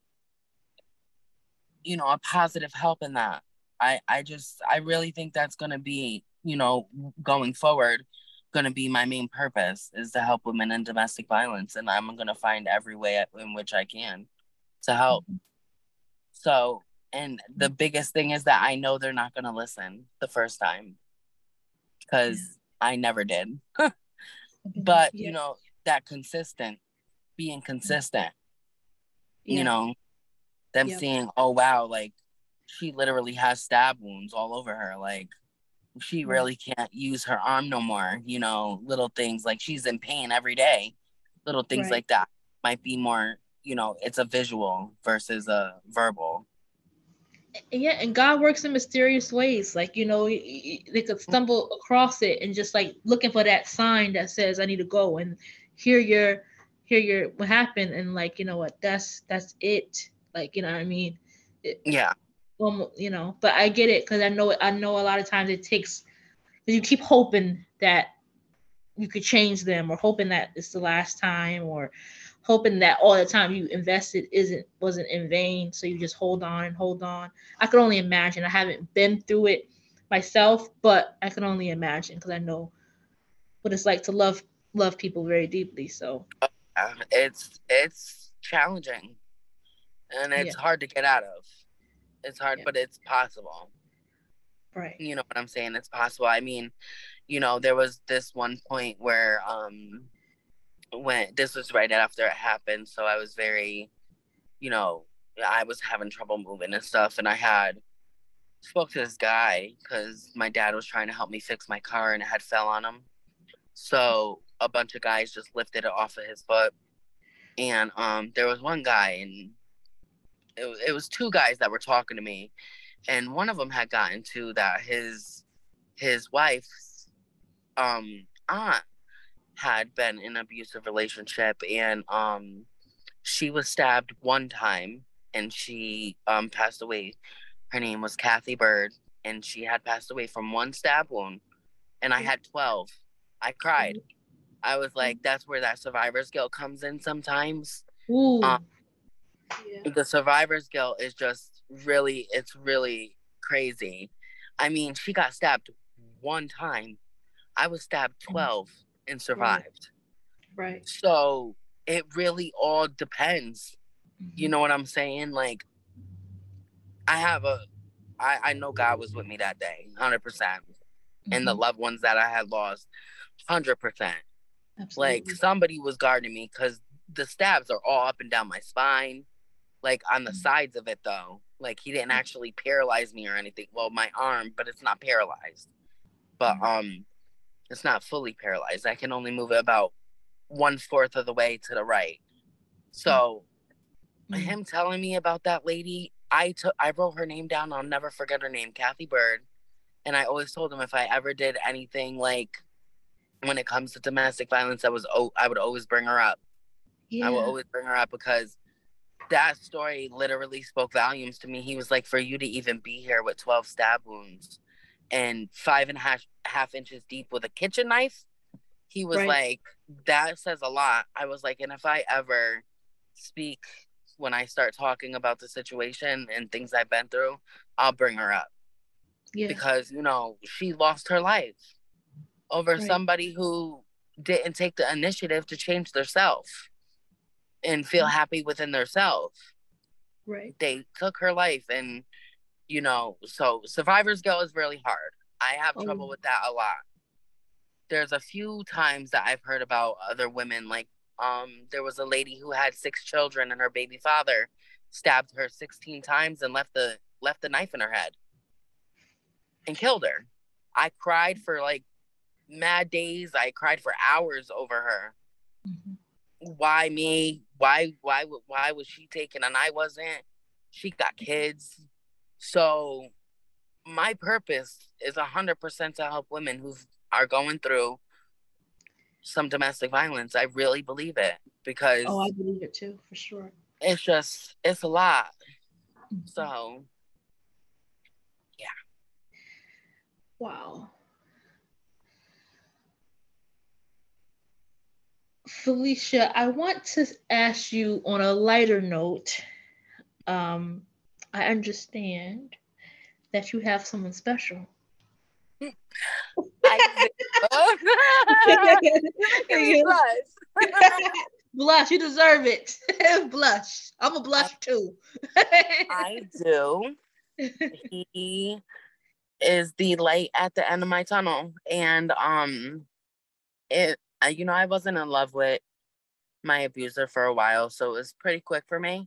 you know a positive help in that. I i just i really think that's going to be you know going forward going to be my main purpose is to help women in domestic violence and i'm going to find every way in which i can to help. Mm-hmm. So, and the biggest thing is that I know they're not going to listen the first time because yeah. I never did. but, yeah. you know, that consistent, being consistent, yeah. you know, them yep. seeing, oh, wow, like she literally has stab wounds all over her. Like, she really can't use her arm no more. You know, little things like she's in pain every day. Little things right. like that might be more you know it's a visual versus a verbal. Yeah and god works in mysterious ways. Like you know they could stumble across it and just like looking for that sign that says i need to go and hear your hear your what happened. And like you know what? That's that's it. Like you know what i mean? It, yeah. um, you know but i get it because i know i know a lot of times it takes you keep hoping that you could change them or hoping that it's the last time or hoping that all the time you invested isn't wasn't in vain. So you just hold on and hold on. I could only imagine. I haven't been through it myself, but I can only imagine because I know what it's like to love love people very deeply. So uh, it's it's challenging, and it's yeah. hard to get out of. It's hard, yeah. but it's possible. Right. You know what I'm saying? It's possible. I mean, you know, there was this one point where um when this was right after it happened, so I was very, you know, I was having trouble moving and stuff, and I had spoke to this guy because my dad was trying to help me fix my car and it had fell on him. So a bunch of guys just lifted it off of his foot, and um, there was one guy, and it, it was two guys that were talking to me, and one of them had gotten to that his his wife's um aunt had been in an abusive relationship and um she was stabbed one time and she um passed away. Her name was Kathy Bird and she had passed away from one stab wound and I had 12. I cried. I was like that's where that survivor's guilt comes in sometimes. Ooh. Um, yeah. The survivor's guilt is just really it's really crazy. I mean, she got stabbed one time. I was stabbed 12 and survived. Right. right. So it really all depends. Mm-hmm. You know what I'm saying? Like, I have a, I, I know God was with me that day, 100%. percent mm-hmm. And the mm-hmm. loved ones that I had lost, 100%. Absolutely. Like, somebody was guarding me because the stabs are all up and down my spine, like on the mm-hmm. sides of it, though. Like, he didn't actually paralyze me or anything. Well, my arm, but it's not paralyzed. But, mm-hmm. um, it's not fully paralyzed. I can only move it about one fourth of the way to the right. So mm-hmm. him telling me about that lady, I took I wrote her name down. I'll never forget her name, Kathy Bird. And I always told him if I ever did anything like when it comes to domestic violence, I was oh I would always bring her up. Yeah. I will always bring her up because that story literally spoke volumes to me. He was like, for you to even be here with 12 stab wounds and five and a half, half inches deep with a kitchen knife, he was right. like, that says a lot. I was like, and if I ever speak when I start talking about the situation and things I've been through, I'll bring her up. Yeah. Because, you know, she lost her life over right. somebody who didn't take the initiative to change themselves and feel mm-hmm. happy within themselves. Right. They took her life and you know, so survivor's guilt is really hard. I have oh. trouble with that a lot. There's a few times that I've heard about other women like um there was a lady who had six children and her baby father stabbed her 16 times and left the left the knife in her head and killed her. I cried for like mad days. I cried for hours over her. Mm-hmm why me? Why why why was she taken and I wasn't? She got kids. So my purpose is a hundred percent to help women who are going through some domestic violence. I really believe it because oh, I believe it too for sure. It's just it's a lot. Mm-hmm. So yeah. Wow. Felecia, I want to ask you on a lighter note. Um, I understand that you have someone special. I blush. blush, you deserve it. blush. I'm a blush too. I do. He is the light at the end of my tunnel. And um it you know, I wasn't in love with my abuser for a while, so it was pretty quick for me.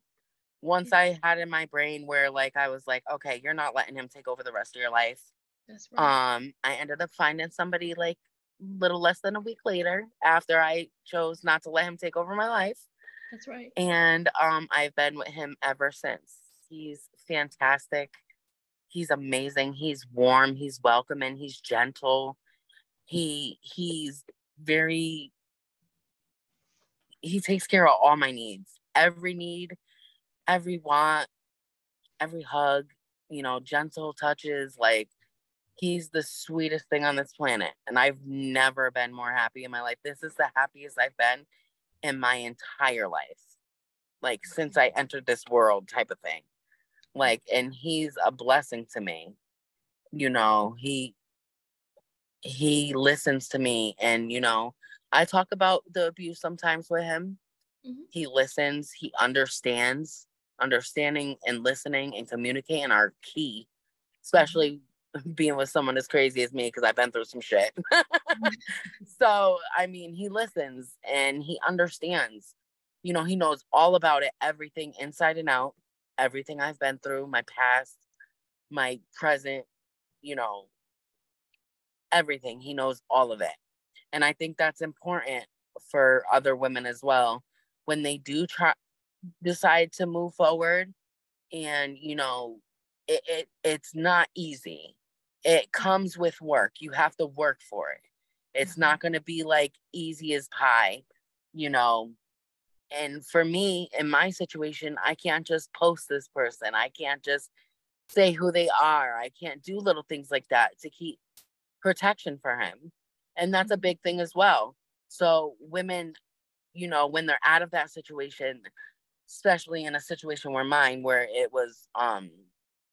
Once. I had in my brain where like I was like, okay, you're not letting him take over the rest of your life. That's right. Um, I ended up finding somebody like a little less than a week later after I chose not to let him take over my life. That's right. And um, I've been with him ever since. He's fantastic. He's amazing. He's warm. He's welcoming. He's gentle. He he's very he takes care of all my needs every need every want every hug you know gentle touches like he's the sweetest thing on this planet and i've never been more happy in my life. This is the happiest i've been in my entire life like since i entered this world type of thing. Like and he's a blessing to me you know he he listens to me and you know i talk about the abuse sometimes with him. Mm-hmm. he listens he understands understanding and listening and communicating are key mm-hmm. especially being with someone as crazy as me because i've been through some shit mm-hmm. so i mean he listens and he understands you know he knows all about it everything inside and out everything i've been through my past my present you know everything. He knows all of it. And I think that's important for other women as well when they do try decide to move forward and you know it, it it's not easy it comes with work you have to work for it it's not mm-hmm. going to be like easy as pie you know and for me in my situation i can't just post this person i can't just say who they are i can't do little things like that to keep protection for him. And that's a mm-hmm. big thing as well. So women, you know, when they're out of that situation, especially in a situation where mine, where it was um,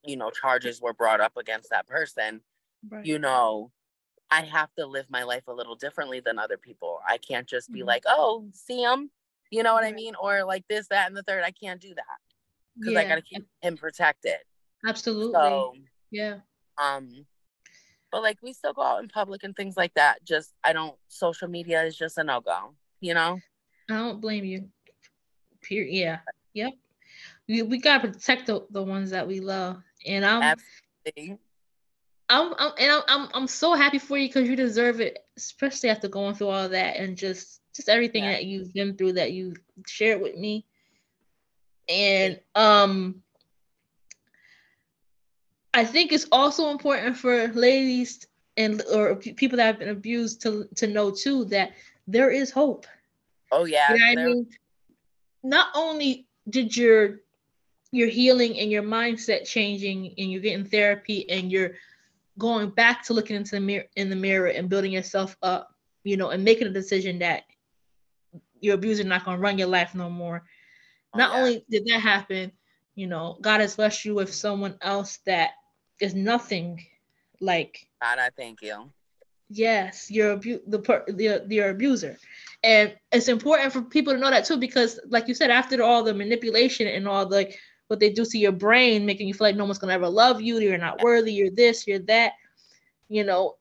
you know, charges were brought up against that person, right. you know, I have to live my life a little differently than other people. I can't just be mm-hmm. like, oh, see him, you know what right. I mean? Or like this, that, and the third. I can't do that because yeah. I got to keep him protected. Absolutely. So, yeah. Um, but like we still go out in public and things like that. Just I don't social media is just a no go, you know? I don't blame you. Period. Yeah. Yep. We, we gotta protect the, the ones that we love. And I'm Absolutely. I'm, I'm and I'm, I'm I'm so happy for you because you deserve it, especially after going through all that and just just everything yeah. that you've been through that you shared with me. And um I think it's also important for ladies and or people that have been abused to to know too that there is hope. Oh yeah, you know I mean? Not only did your your healing and your mindset changing and you're getting therapy and you're going back to looking into the mirror in the mirror and building yourself up, you know, and making a decision that your abuser not gonna run your life no more. Oh, not yeah. only did that happen, you know, God has blessed you with someone else that is nothing like God, I thank you. Yes, you're abu- the, per- the your abuser, and it's important for people to know that too because, like you said, after all the manipulation and all the what they do to your brain, making you feel like no one's gonna ever love you, you're not worthy, you're this, you're that, you know,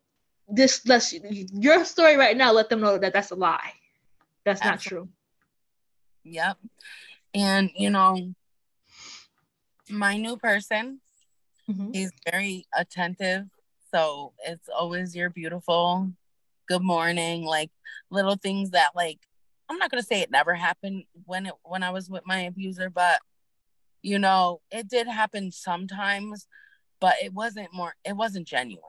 this lets your story right now let them know that that's a lie, that's Absolutely. not true. Yep, and you know, my new person, mm-hmm. he's very attentive so it's always your beautiful good morning, like little things that like I'm not gonna say it never happened when it when I was with my abuser, but you know, it did happen sometimes, but it wasn't more it wasn't genuine.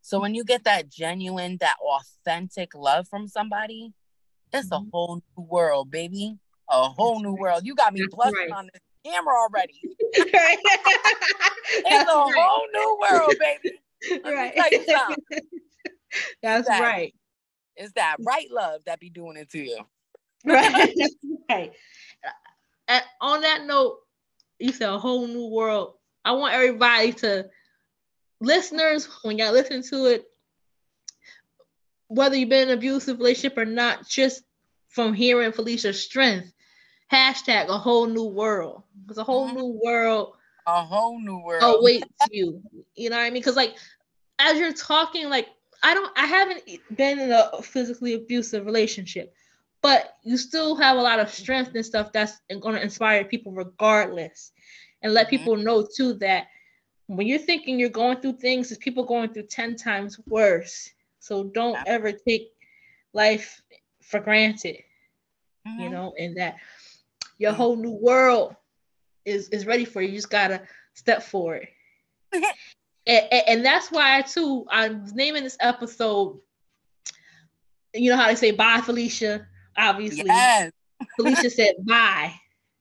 So when you get that genuine, that authentic love from somebody, it's mm-hmm. a whole new world, baby. A whole new world. You got me blushing right. on this camera already. it's a whole new world, baby right. That's that, right. It's that right love that be doing it to you. right. right. On that note, you said a whole new world. I want everybody to listeners, when y'all listen to it, whether you've been in an abusive relationship or not, just from hearing Felecia's strength, hashtag a whole new world. It's a whole mm-hmm. new world a whole new world awaits you. You know what I mean? Because like as you're talking, like I don't, I haven't been in a physically abusive relationship, but you still have a lot of strength and stuff that's going to inspire people regardless, and let mm-hmm. people know too that when you're thinking you're going through things, there's people going through ten times worse. So don't ever take life for granted. Mm-hmm. You know, and that your whole new world is is ready for you. You just gotta step forward. and, and, and, that's why too I'm naming this episode. You know how they say bye, Felicia. Obviously, yes. Felecia said bye.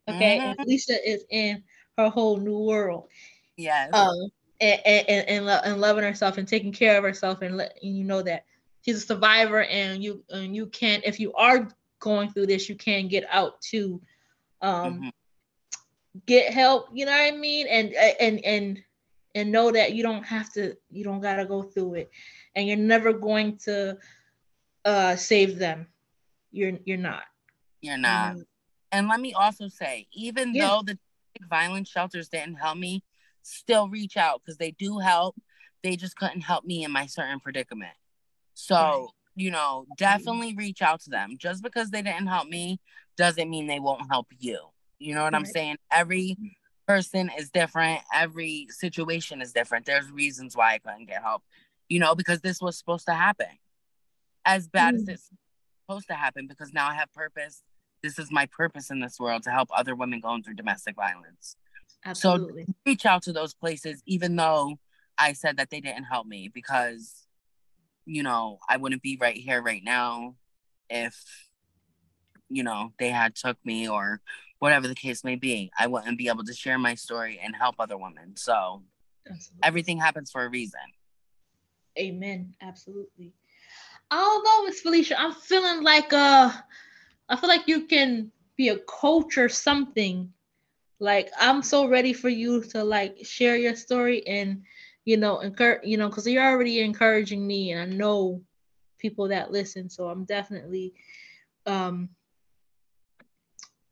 Okay, mm-hmm. Felecia is in her whole new world. Yes. Um, and and and, and loving herself and taking care of herself and let and you know that she's a survivor and you and you can if you are going through this you can get out too um mm-hmm get help you know what i mean? And and and and know that you don't have to you don't got to go through it. And you're never going to uh save them. You're you're not. You're not. Mm-hmm. and let me also say even yeah. though the violence shelters didn't help me still reach out because they do help. They just couldn't help me in my certain predicament. So right. you know definitely reach out to them. Just because they didn't help me doesn't mean they won't help you you know what right. I'm saying? Every person is different. Every situation is different. There's reasons why I couldn't get help, you know, because this was supposed to happen. As bad mm. as it's supposed to happen, because now I have purpose. This is my purpose in this world to help other women going through domestic violence. Absolutely. So reach out to those places, even though I said that they didn't help me, because, you know, I wouldn't be right here right now if, you know, they had took me or whatever the case may be. I wouldn't be able to share my story and help other women. So Absolutely. everything happens for a reason. Amen. Absolutely. Although it's Felecia, I'm feeling like uh I feel like you can be a coach or something. Like I'm so ready for you to like share your story and you know encourage you know because you're already encouraging me and I know people that listen. So I'm definitely um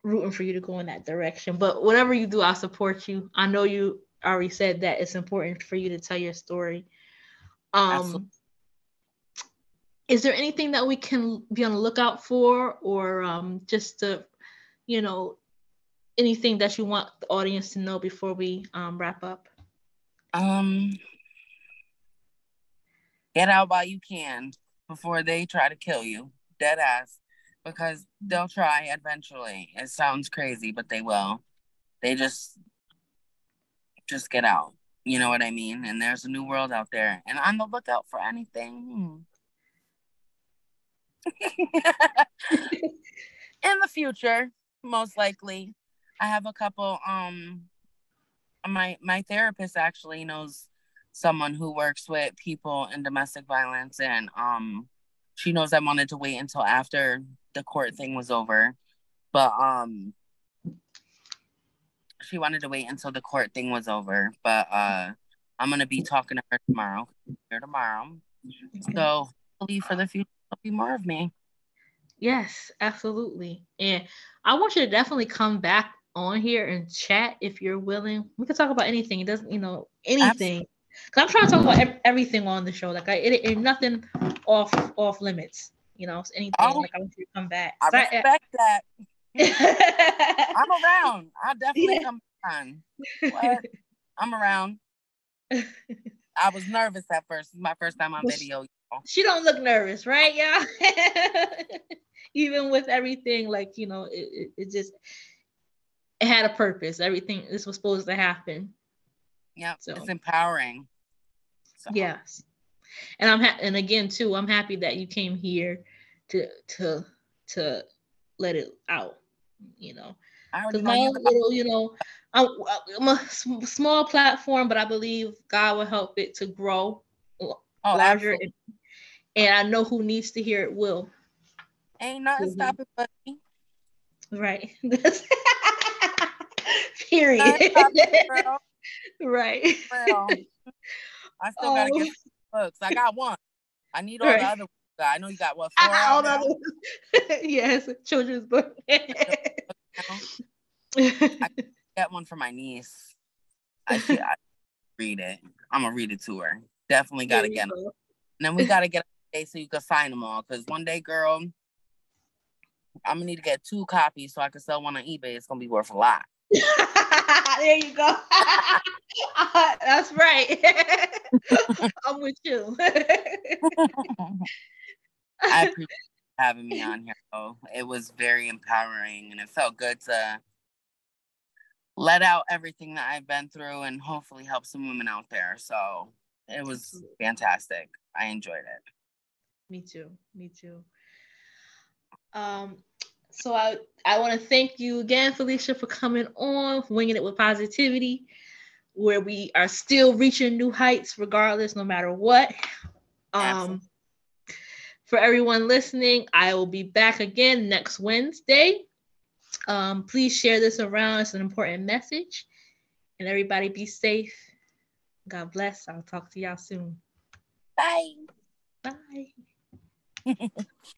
rooting for you to go in that direction. But whatever you do, I'll support you. I know you already said that it's important for you to tell your story. Um, Absolutely. is there anything that we can be on the lookout for, or um, just to, you know, anything that you want the audience to know before we um, wrap up? Um, get out while you can before they try to kill you. Dead ass because they'll try eventually. It sounds crazy, but they will. They just just get out. You know what I mean? And there's a new world out there. And on the lookout for anything. In the future, most likely. I have a couple. Um, my my therapist actually knows someone who works with people in domestic violence, and um, she knows I wanted to wait until after the court thing was over, but um, she wanted to wait until the court thing was over. But uh, I'm gonna be talking to her tomorrow. Here tomorrow, so hopefully for the future, there'll be more of me. Yes, absolutely. And I want you to definitely come back on here and chat if you're willing. We can talk about anything. It doesn't, you know, anything. Cause I'm trying to talk about everything on the show. Like I, it, it nothing off off limits. You know, anything. Oh, like I want you to come back. I respect I, that. I'm around. I'll definitely yeah. come on. I'm around. I was nervous at first. It's my first time on video. She don't look nervous, right, y'all? Even with everything, like you know, it, it, it, just it had a purpose. Everything this was supposed to happen. Yeah, so. it's empowering. So. Yes, and I'm ha- and again too, I'm happy that you came here to to to let it out. You know, because my own little, you know, I'm, I'm, a small platform, but I believe God will help it to grow oh, larger, and, and, I know who needs to hear it will. Ain't nothing mm-hmm. stopping but me. Right. Period. right. Well, I still oh. gotta get books. I got one. I need all right. the other. Ones. I know you got what four. All the yes, children's book. I get one for my niece. I should I read it. I'm gonna read it to her. Definitely gotta get them. And then we gotta get a day so you can sign them all. Cause one day, girl, I'm gonna need to get two copies so I can sell one on eBay. It's gonna be worth a lot. there you go. uh, that's right. I'm with you. I appreciate having me on here. Though. It was very empowering and it felt good to let out everything that I've been through and hopefully help some women out there. So it was fantastic. I enjoyed it. Me too. Me too. Um, so I I want to thank you again, Felecia, for coming on, winging it with positivity, where we are still reaching new heights, regardless, no matter what. Um, for everyone listening, I will be back again next Wednesday. Um, please share this around. It's an important message. And everybody be safe. God bless. I'll talk to y'all soon. Bye. Bye.